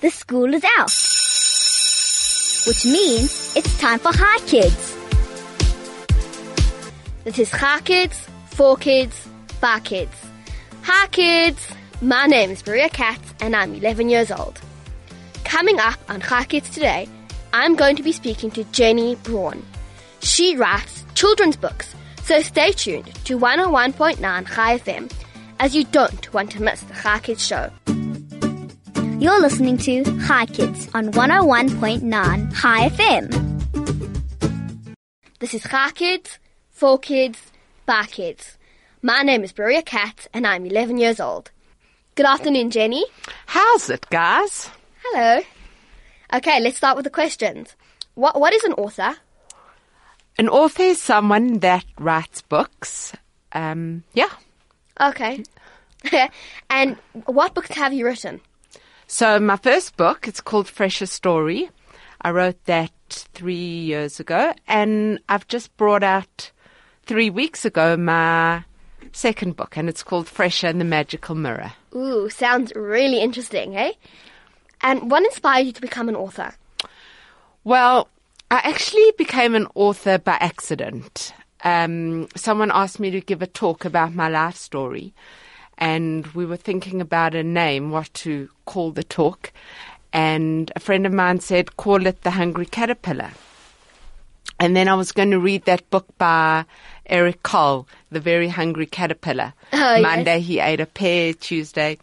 the school is out. Which means it's time for Chai Kids. This is Chai Kids, for kids, by kids. Hi kids, my name is Maria Katz and I'm 11 years old. Coming up on Chai Kids today, I'm going to be speaking to Jenny Braun. She writes children's books, so stay tuned to 101.9 Chai FM as you don't want to miss the Chai Kids show. You're listening to Chai Kids on 101.9 Chai FM. This is Chai Kids, for kids, by kids. My name is Maria Katz and I'm 11 years old. Good afternoon, Jenny. How's it, guys? Hello. Okay, let's start with the questions. What What is an author? An author is someone that writes books. Um, yeah. Okay. and what books have you written? So my first book, it's called Fresher Story. I wrote that three years ago, and I've just brought out three weeks ago my second book, and it's called Fresher and the Magical Mirror. Ooh, sounds really interesting, eh? And what inspired you to become an author? Well, I actually became an author by accident. Um, someone asked me to give a talk about my life story, and we were thinking about a name, what to call the talk. And a friend of mine said, call it The Hungry Caterpillar. And then I was going to read that book by Eric Carle, The Very Hungry Caterpillar. Oh, yes. Monday he ate a pear, Tuesday.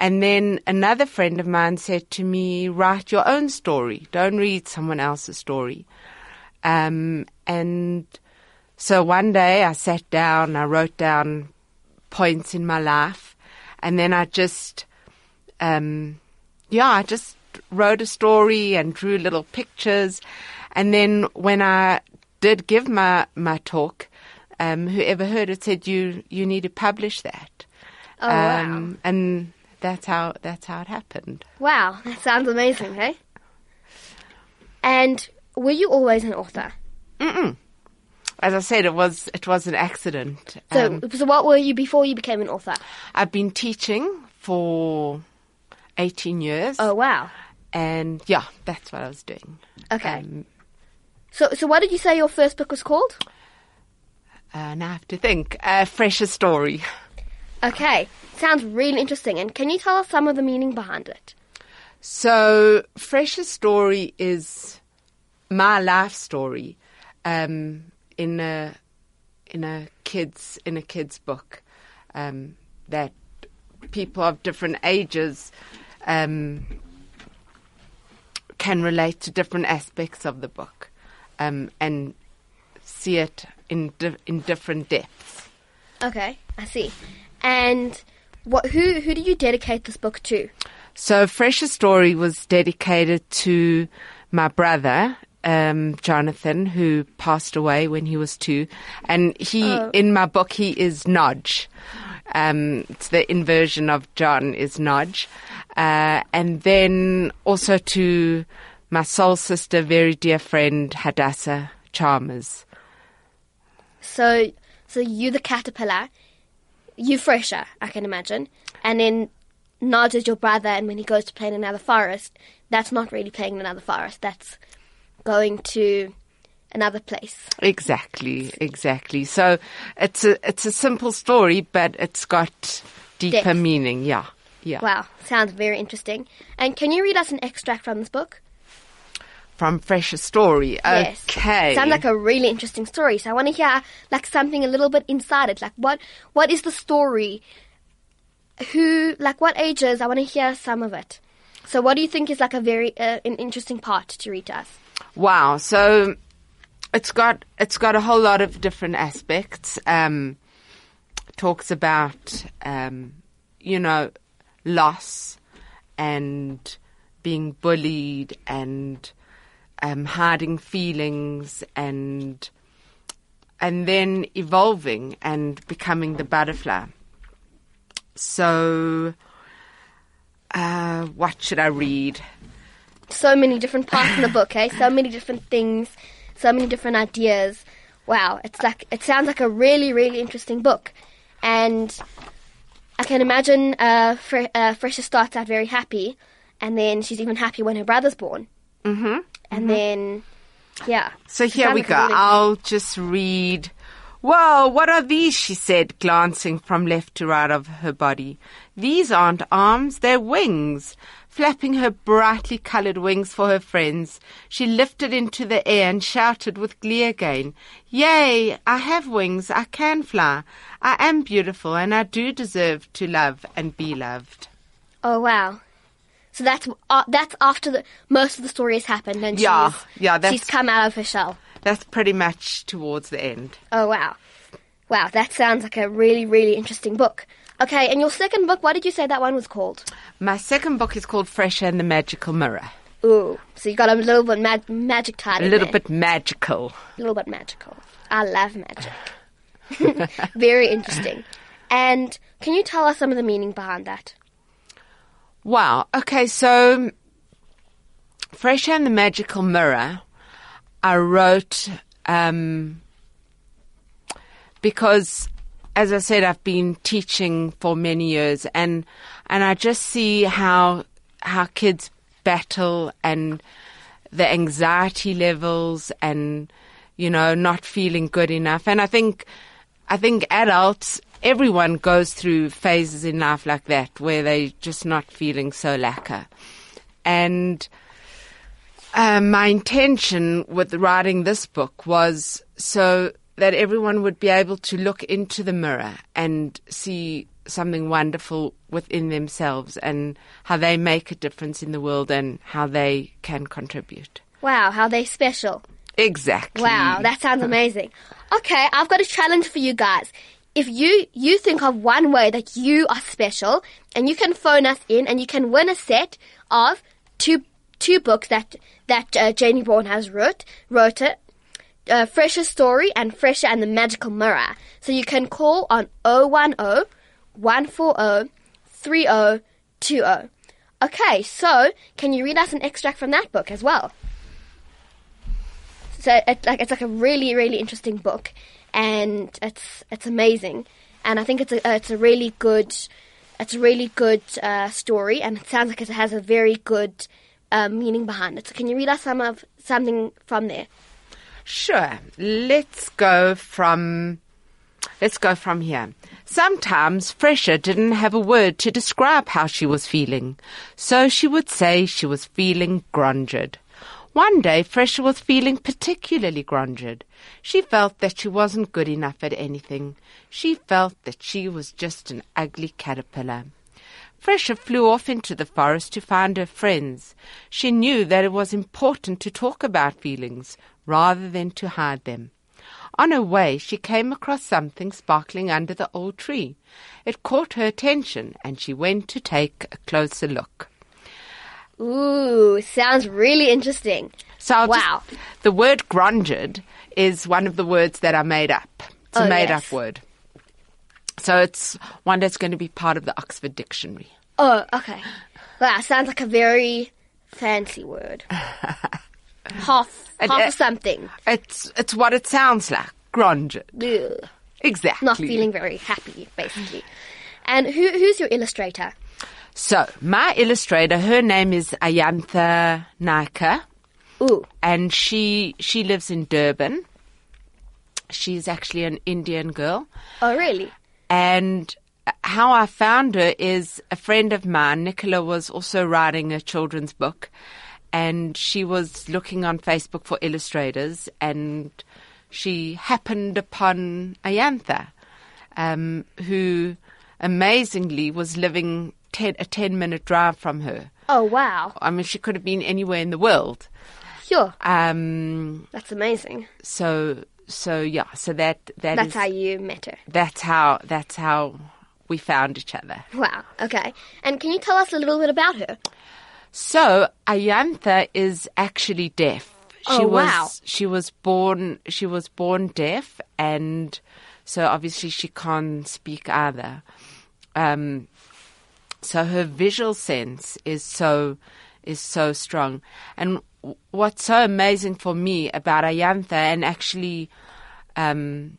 And then another friend of mine said to me, write your own story. Don't read someone else's story. Um, and so one day I sat down, I wrote down points in my life, and then I just, um, yeah, I just wrote a story and drew little pictures. And then when I did give my, my talk, um, whoever heard it said, you, you need to publish that. Oh, wow. Um, and that's how, that's how it happened. Wow, that sounds amazing, hey? And were you always an author? Mm-mm. As I said, it was, it was an accident. So, Um, so what were you before you became an author? I've been teaching for 18 years. Oh, wow. And yeah, that's what I was doing. Okay. Um, So, so what did you say your first book was called? uh, now I have to think. A fresher story. Okay, sounds really interesting. And can you tell us some of the meaning behind it? So, fresher story is my life story um, in a in a kids in a kids book um, that people of different ages um, can relate to different aspects of the book um, and see it in di- in different depths. Okay, I see. And what? Who who did you dedicate this book to? So, Fresher Story was dedicated to my brother, um, Jonathan, who passed away when he was two. And he, Oh. in my book, he is Nodge. Um, it's the inversion of John is Nodge. Uh, and then also to my soul sister, very dear friend, Hadassah Chalmers. So, so you the caterpillar, you fresher, I can imagine, and then Nod is your brother, and when he goes to play in another forest, that's not really playing in another forest. That's going to another place. Exactly, exactly. So it's a, it's a simple story, but it's got deeper Depth. meaning. Yeah, yeah. Wow, sounds very interesting. And can you read us an extract from this book? From Fresher Story. Yes. Okay. Sounds like a really interesting story. So I want to hear like something a little bit inside it. Like what what is the story? Who like what ages? I want to hear some of it. So what do you think is like a very uh, an interesting part to read to us? Wow. So it's got it's got a whole lot of different aspects. Um, talks about um, you know loss and being bullied and um, hiding feelings and and then evolving and becoming the butterfly. So, uh, what should I read? So many different parts in the book, eh? So many different things, so many different ideas. Wow, it's like it sounds like a really, really interesting book, and I can imagine uh, Fre- uh, Fresher starts out very happy, and then she's even happy when her brother's born. Mm-hmm. And then, yeah. So here we like go. really- I'll just read. Whoa, what are these? She said, glancing from left to right of her body. These aren't arms, they're wings. Flapping her brightly coloured wings for her friends, she lifted into the air and shouted with glee again, Yay, I have wings, I can fly. I am beautiful and I do deserve to love and be loved. Oh wow! So that's uh, that's after the most of the story has happened, and Yeah, she's, yeah, that's- she's come out of her shell. That's pretty much towards the end. Oh wow, wow! That sounds like a really really interesting book. Okay, and your second book, what did you say that one was called? My second book is called Fresh and the Magical Mirror. Ooh, so you got a little bit mag- magic tied A little there. bit magical. a little bit magical. I love magic. Very interesting. And can you tell us some of the meaning behind that? Wow. Okay, so Fresh and the Magical Mirror, I wrote um, because, as I said, I've been teaching for many years, and and I just see how how kids battle and the anxiety levels and you know not feeling good enough. And i think i think adults everyone goes through phases in life like that where they're just not feeling so lacquer. And um, my intention with writing this book was so that everyone would be able to look into the mirror and see something wonderful within themselves and how they make a difference in the world and how they can contribute. Wow, how they special. Exactly. Wow, that sounds amazing. Okay, I've got a challenge for you guys. If you you think of one way that you are special, and you can phone us in, and you can win a set of two two books that that uh, Jenny Braun has wrote wrote it. Uh, Fresher Story and Fresher and the Magical Mirror. So you can call on 010 140 3020. Okay, so can you read us an extract from that book as well? So it, like it's like a really really interesting book, and it's it's amazing, and I think it's a it's a really good it's a really good uh, story, and it sounds like it has a very good uh, meaning behind it. So can you read us some of something from there? Sure. Let's go from let's go from here. Sometimes Fresher didn't have a word to describe how she was feeling, so she would say she was feeling grunged. One day Fresher was feeling particularly grunged. She felt that she wasn't good enough at anything. She felt that she was just an ugly caterpillar. Fresher flew off into the forest to find her friends. She knew that it was important to talk about feelings rather than to hide them. On her way, she came across something sparkling under the old tree. It caught her attention, and she went to take a closer look. Ooh, sounds really interesting. So I'll Wow. just- the word grungered is one of the words that I made up. It's Oh, a made yes. up word. So it's one that's going to be part of the Oxford Dictionary. Oh, okay. Wow, sounds like a very fancy word. half And, half uh, of something. It's it's what it sounds like. grunge. Ugh. Exactly. Not feeling very happy, basically. And who who's your illustrator? So my illustrator, her name is Ayantha Naika, Ooh, and she she lives in Durban. She's actually an Indian girl. oh really? And how I found her is a friend of mine, Nicola, was also writing a children's book, and she was looking on Facebook for illustrators, and she happened upon Ayantha, um, who amazingly was living ten, a 10 minute drive from her. Oh wow, I mean, she could have been anywhere in the world. sure, Um, that's amazing. so, so yeah, so that, that That's is- how you met her. that's how, that's how we found each other. Wow. Okay. And can you tell us a little bit about her? So Ayantha is actually deaf. She Oh, was wow. she was born she was born deaf and so obviously she can't speak either. Um so her visual sense is so is so strong. And what's so amazing for me about Ayantha and actually um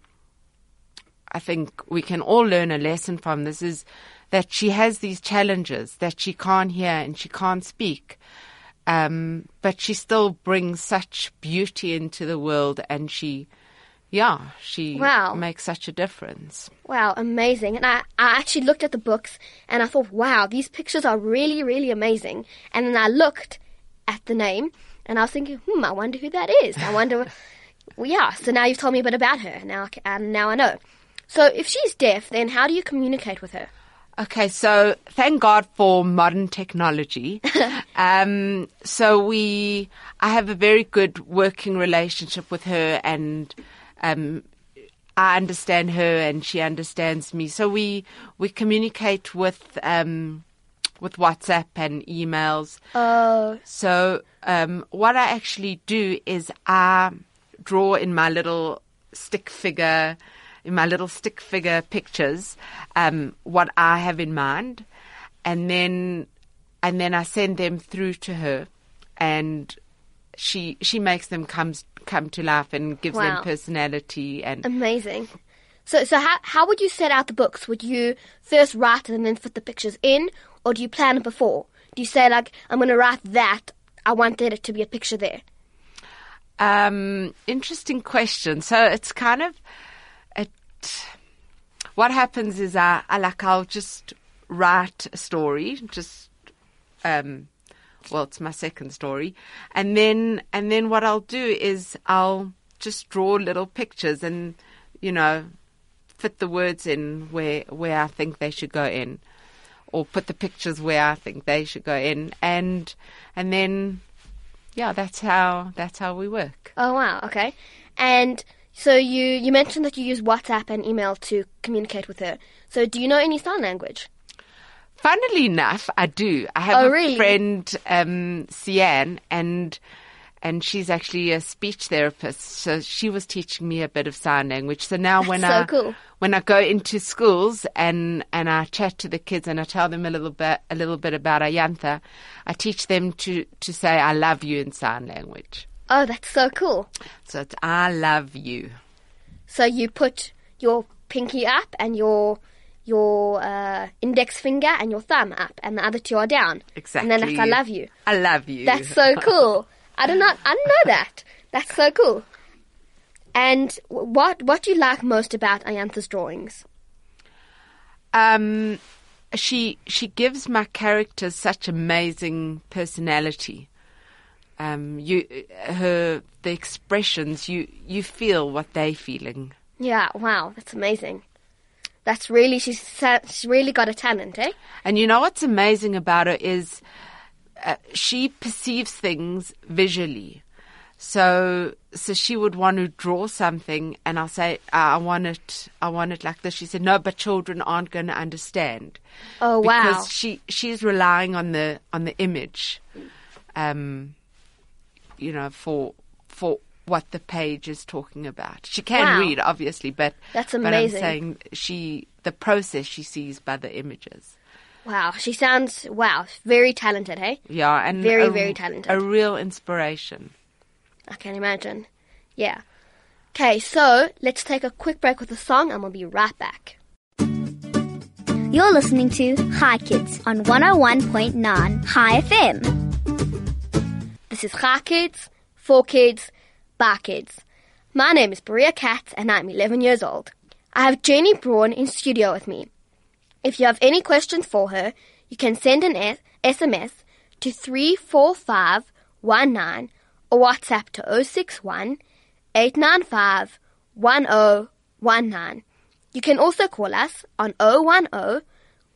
I think we can all learn a lesson from this is that she has these challenges that she can't hear and she can't speak. Um, but she still brings such beauty into the world and she, yeah, she Wow. makes such a difference. Wow, amazing. And I, I actually looked at the books and I thought, wow, these pictures are really, really amazing. And then I looked at the name and I was thinking, hmm, I wonder who that is. I wonder, well, yeah. So now you've told me a bit about her. Now, and now I know. So if she's deaf, then how do you communicate with her? Okay, so thank God for modern technology. um, so we, I have a very good working relationship with her, and um, I understand her, and she understands me. So we we communicate with um, with WhatsApp and emails. Oh, So um, what I actually do is I draw in my little stick figure, in my little stick figure pictures, um, what I have in mind, and then and then I send them through to her, and she she makes them come come to life and gives Wow. them personality and amazing. So, so how, how would you set out the books? Would you first write and then fit the pictures in, or do you plan it before? Do you say like, I'm going to write that, I want there to be a picture there? Um, interesting question. So it's kind of What happens is I, I like I'll just write a story, just um, well, it's my second story, and then and then what I'll do is I'll just draw little pictures and you know fit the words in where where I think they should go in, or put the pictures where I think they should go in, and and then yeah, that's how that's how we work. Oh wow, okay. And so you you mentioned that you use WhatsApp and email to communicate with her. So do you know any sign language? Funnily enough, I do. I have Oh, a really? friend, um, Sian, and and she's actually a speech therapist. So she was teaching me a bit of sign language. So now when so I cool. when I go into schools and and I chat to the kids and I tell them a little bit a little bit about Ayantha, I teach them to to say I love you in sign language. Oh, that's so cool. So it's I love you. So you put your pinky up and your your uh, index finger and your thumb up, and the other two are down. Exactly. And then that's I love you. I love you. That's so cool. I do not. I didn't know that. That's so cool. And what what do you like most about Ayantha's drawings? Um, she she gives my characters such amazing personality. Um, you her the expressions you you feel what they're feeling. Yeah. Wow. That's amazing. That's really she's she's really got a talent, eh? And you know what's amazing about her is uh, she perceives things visually. So so she would want to draw something, and I'll say I want it I want it like this. She said no, but children aren't going to understand. Oh wow. because she she's relying on the on the image, um, you know, for for what the page is talking about. She can Wow. read, obviously, but That's But I'm saying she the process she sees by the images. Wow. She sounds wow. Very talented, hey? Yeah, and Very, a- very talented. A real inspiration. I can imagine. Yeah. Okay, so let's take a quick break with a song and we'll be right back. You're listening to Chai Kids on 101.9 Chai FM. This is Chai Kids, For Kids, Bar Kids. My name is Maria Katz and I'm 11 years old. I have Jenny Braun in studio with me. If you have any questions for her, you can send an S- SMS to 34519 or WhatsApp to 061 895 1019. You can also call us on 010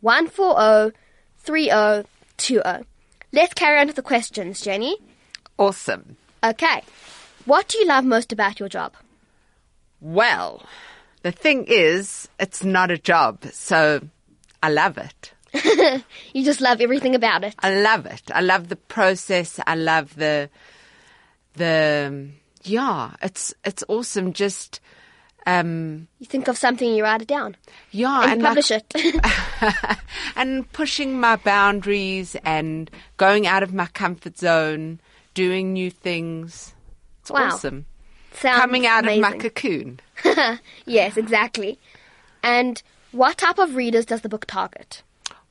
140 3020. Let's carry on with the questions, Jenny. Awesome. Okay. What do you love most about your job? Well, the thing is, it's not a job, so I love it. You just love everything about it. I love it. I love the process. I love the the yeah. It's it's awesome. Just um You think of something, you write it down, yeah, and, like- publish it. and pushing my boundaries and going out of my comfort zone, doing new things. It's Wow. awesome. Sounds Coming out of my cocoon. yes, exactly. And what type of readers does the book target?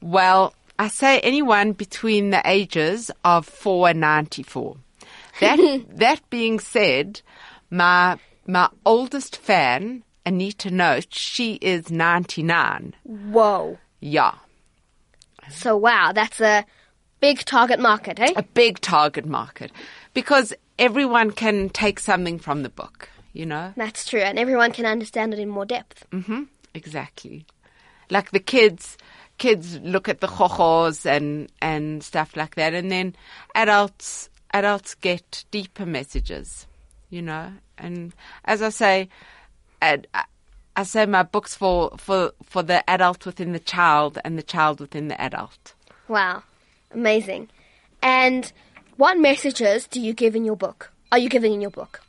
Well, I say anyone between the ages of 4 and 94. That, that being said, my, my oldest fan, Anita Note, she is 99. Whoa. Yeah. So wow, that's a big target market, eh? A big target market. Because everyone can take something from the book, you know? That's true, and everyone can understand it in more depth. Mm-hmm, Exactly. Like the kids, kids look at the chochos and and stuff like that, and then adults adults get deeper messages, you know. And as I say, ad, I say my books for for for the adult within the child and the child within the adult. Wow, amazing. And what messages do you give in your book? Are you giving in your book?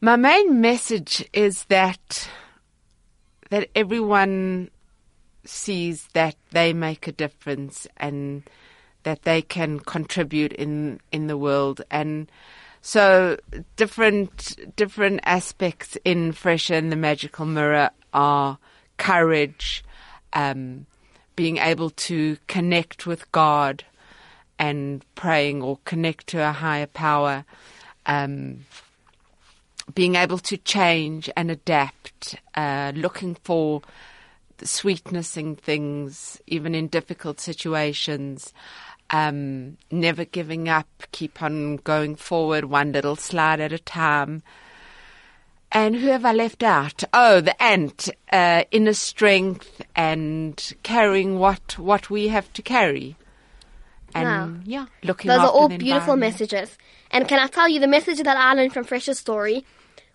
My main message is that that everyone sees that they make a difference and that they can contribute in in the world and so different different aspects in Fresh and the Magical Mirror are courage, um, being able to connect with God and praying or connect to a higher power, um, being able to change and adapt, uh, looking for sweetness in things, even in difficult situations. Um, never giving up, keep on going forward, one little slide at a time. And who have I left out? Oh, the ant, uh, inner strength and carrying what what we have to carry. And Wow. yeah, looking Those are all beautiful messages. And can I tell you, the message that I learned from Fresh's story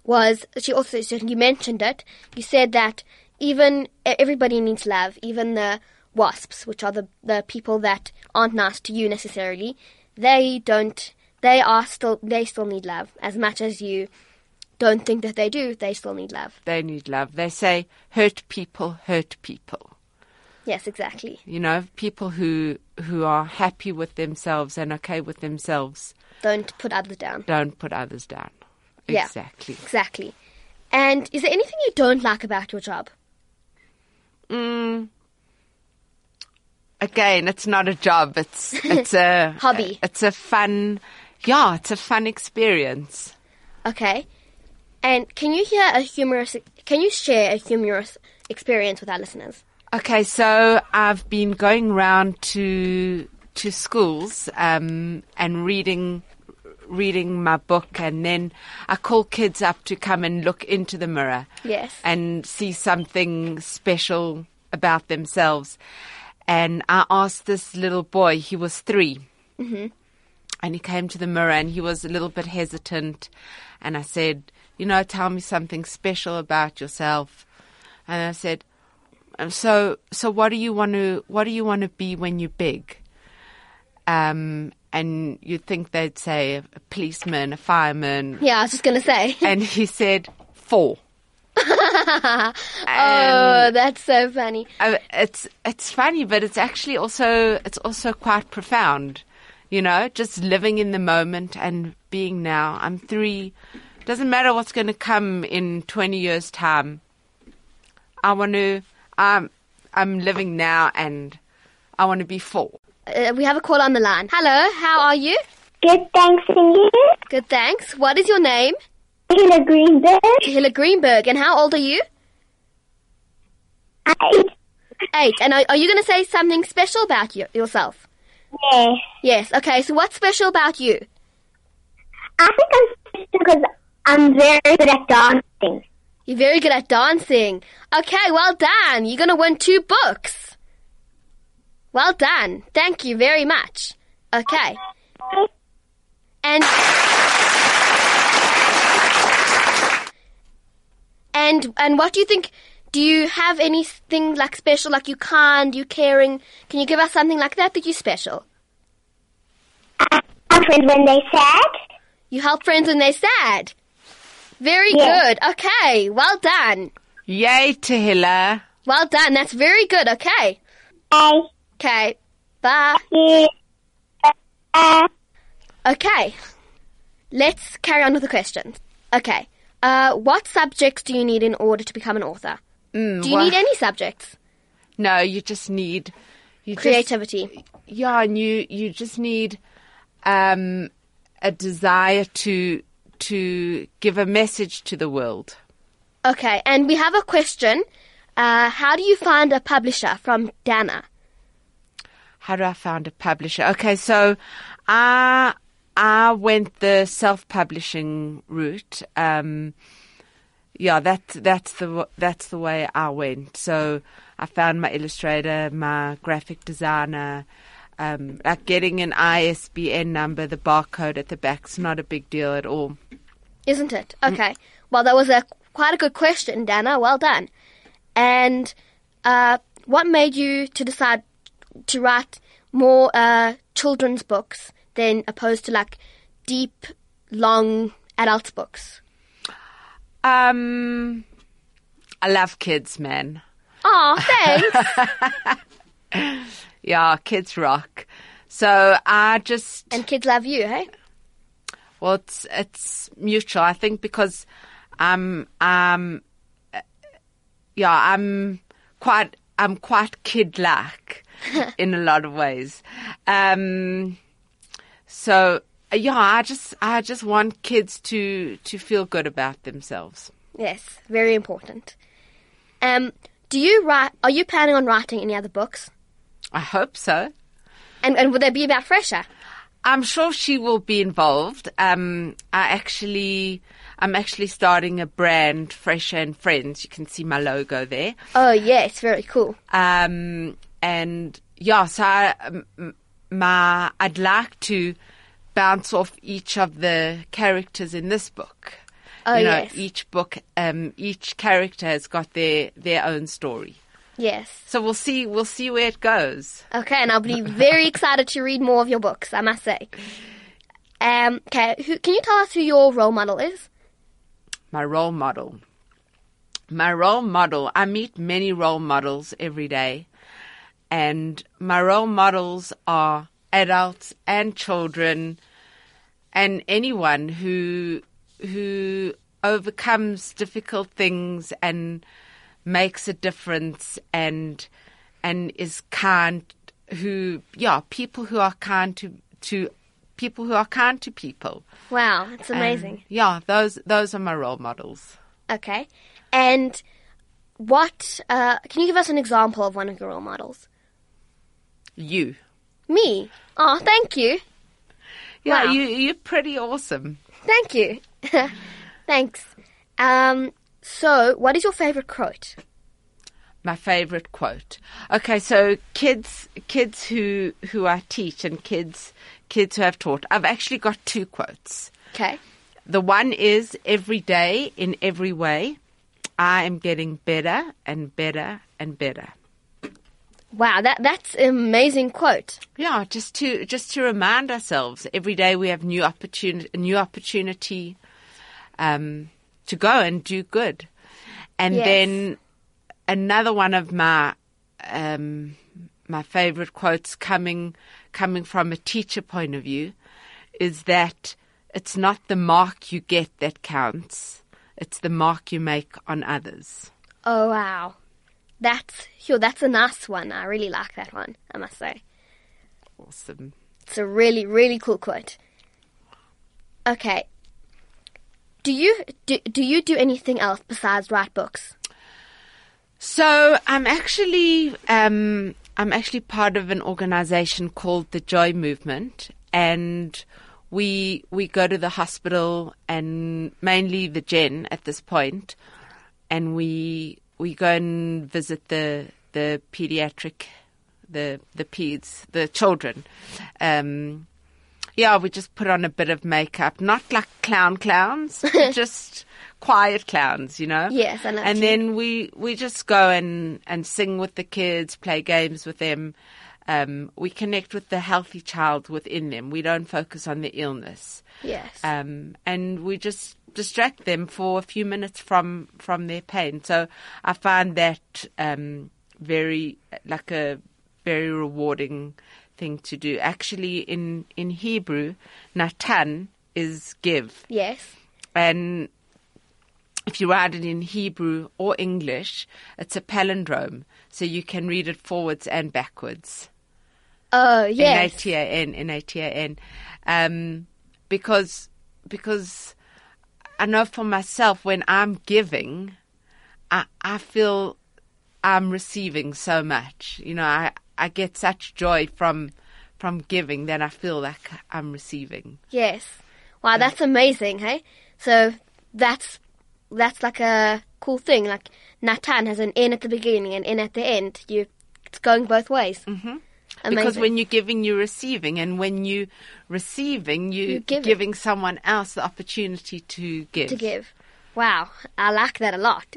was she also you mentioned it. You said that even everybody needs love, even the wasps, which are the the people that aren't nice to you necessarily. They don't. They are still. They still need love as much as you don't think that they do. They still need love. They need love. They say hurt people hurt people. Yes, exactly. You know, people who who are happy with themselves and okay with themselves Don't put others down. don't put others down. Yeah. Exactly. Exactly. And is there anything you don't like about your job? Mm. Again, it's not a job. It's it's a Hobby. It's a fun. Yeah, it's a fun experience. Okay. And can you hear a humorous? Can you share a humorous experience with our listeners? Okay, so I've been going round to to schools um, and reading reading my book, and then I call kids up to come and look into the mirror. Yes. and see something special about themselves. And I asked this little boy, he was 3 mm-hmm. and he came to the mirror and he was a little bit hesitant. And I said, You know, tell me something special about yourself. And I said, "Um, So, so what do you want to, what do you want to be when you're big? Um, and you'd think they'd say a, policeman, a fireman, Yeah, I was just gonna say. and he said four. oh, that's so funny. Uh, it's it's funny, but it's actually also it's also quite profound. You know, just living in the moment and being now. I'm three. Doesn't matter what's going to come in 20 years' time. I want to. I'm I'm living now, and I want to be full. Uh, we have a call on the line. Hello, how are you? Good, thanks, and you? Good, thanks. What is your name? Hila Greenberg. Hilla Greenberg. And how old are you? Eight. Eight. And are, are you going to say something special about you, yourself? Yes. Yes. Okay. So what's special about you? I think I'm special because I'm very good at dancing. You're very good at dancing. Okay. Well done. You're going to win two books. Well done. Thank you very much. Okay. And and and what do you think? Do you have anything like special, like you kind, you caring? Can you give us something like that that you special? I have friends when they sad. You help friends when they're sad. Very Yeah. good. Okay. Well done. Yay, Tahila. Well done. That's very good. Okay. I, Okay. Bye. yeah. Uh, Okay. Let's carry on with the questions. Okay. Uh, what subjects do you need in order to become an author? Mm, Do you well, need any subjects? No, you just need you just- Creativity. yeah, and you you just need um, a desire to to give a message to the world. Okay, and we have a question. Uh, how do you find a publisher from Dana? How do I find a publisher? Okay, so I I went the self publishing route. Um, yeah, that's that's the that's the way I went. So I found my illustrator, my graphic designer. Um, like getting an ISBN number, the barcode at the back's not a big deal at all. Isn't it? Okay. Well, that was a quite a good question, Dana. Well done. And uh, what made you to decide to write more uh, children's books than opposed to like deep, long adult books? Um, I love kids, man. Oh, thanks. Yeah, kids rock. So I just and kids love you, hey? Well, it's it's mutual. I think because I'm um yeah I'm quite I'm quite kid like in a lot of ways. Um, so yeah, I just I just want kids to to feel good about themselves. Yes, very important. Um, do you write? Are you planning on writing any other books? I hope so. And and would they be about Fresher? I'm sure she will be involved. Um, I actually, I'm actually starting a brand, Fresher and Friends. You can see my logo there. Oh yes, very cool. Um, and yeah, so I, um, my, I'd like to bounce off each of the characters in this book. Oh, you know, yes. each book, um, each character has got their, their own story. Yes. So we'll see, we'll see where it goes. Okay, and I'll be very excited to read more of your books. I must say. Um, okay, who, can you tell us who your role model is? my role model. My role model, I meet many role models every day, and my role models are adults and children and anyone who who overcomes difficult things and makes a difference and and is kind who yeah people who are kind to to people who are kind to people Wow, it's amazing. um, yeah, those those are my role models. Okay, and what? Uh, can you give us an example of one of your role models? You, Me. Oh, thank you. yeah, Wow. you you're pretty awesome. Thank you. Thanks. Um, so, what is your favorite quote? My favorite quote. Okay, so kids kids who who I teach and kids kids who I've taught. I've actually got two quotes. Okay. The one is every day in every way, I am getting better and better and better. Wow, that that's an amazing quote. Yeah, just to just to remind ourselves every day we have new opportunity, new opportunity um, to go and do good. And Yes. then another one of my um, my favorite quotes coming coming from a teacher point of view is that it's not the mark you get that counts; it's the mark you make on others. Oh wow, that's sure. That's a nice one. I really like that one. I must say, Awesome. it's a really really cool quote. Okay. Do you do, do you do anything else besides write books? So I'm actually um, I'm actually part of an organization called the Joy Movement, and we we go to the hospital and mainly the Gen at this point, and we we go and visit the the pediatric the the peds the children. Um, yeah, we just put on a bit of makeup, not like clown clowns, just quiet clowns, you know. Yes, I And then we we just go and and sing with the kids, play games with them. Um, we connect with the healthy child within them. We don't focus on the illness, Yes. um, and we just distract them for a few minutes from from their pain. So I find that um, very like a very rewarding thing to do. Actually, in in Hebrew, Natan is give yes. and if you write it in Hebrew or English, it's a palindrome, so you can read it forwards and backwards. Oh, yes. N-A-T-A-N, N-A-T-A-N. Um, because, because I know for myself, when I'm giving, I, I feel I'm receiving so much. You know, I, I get such joy from, from giving that I feel like I'm receiving. Yes. Wow, that's amazing, hey? So that's that's like a cool thing. Like Natan has an in at the beginning and in at the end. You it's going both ways. Mm-hmm. Because when you're giving, you're receiving, and when you receiving, you You're giving. giving someone else the opportunity to give. to give. Wow, I like that a lot.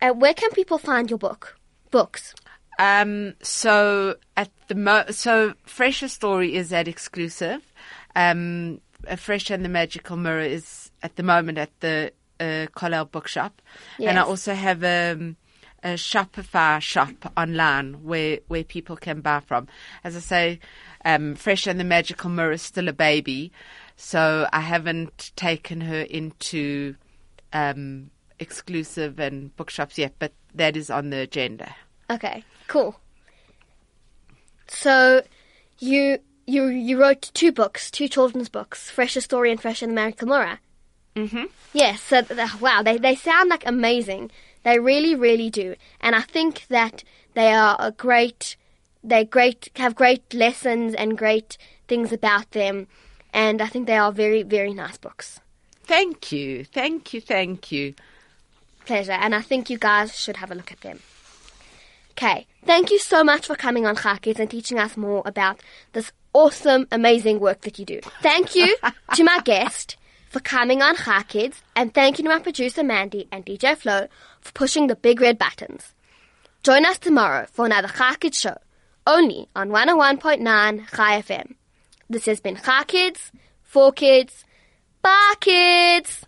Uh, where can people find your book? Books. Um, so at the mo- so Fresher Story is at exclusive. Um, Fresh and the Magical Mirror is at the moment at the uh, Kollel Bookshop, and I also have um, a Shopify shop online where where people can buy from. As I say, um, Fresh and the Magical Mirror is still a baby, so I haven't taken her into um, exclusive and bookshops yet, but that is on the agenda. Okay, cool. So, you you you wrote two books, two children's books, Fresher Story and Fresh and the Magical Mirror. Mm-hmm. Yes, so th- wow, they they sound like amazing. They really, really do, and I think that they are a great. They great have great lessons and great things about them, and I think they are very, very nice books. Thank you, thank you, thank you. Pleasure, and I think you guys should have a look at them. Okay, thank you so much for coming on Kids and teaching us more about this awesome, amazing work that you do. Thank you to my guest for coming on Kids, and thank you to my producer Mandy and DJ Flo for pushing the big red buttons. Join us tomorrow for another Kids show, only on 101.9 Chai FM. This has been Kids, for kids, by kids.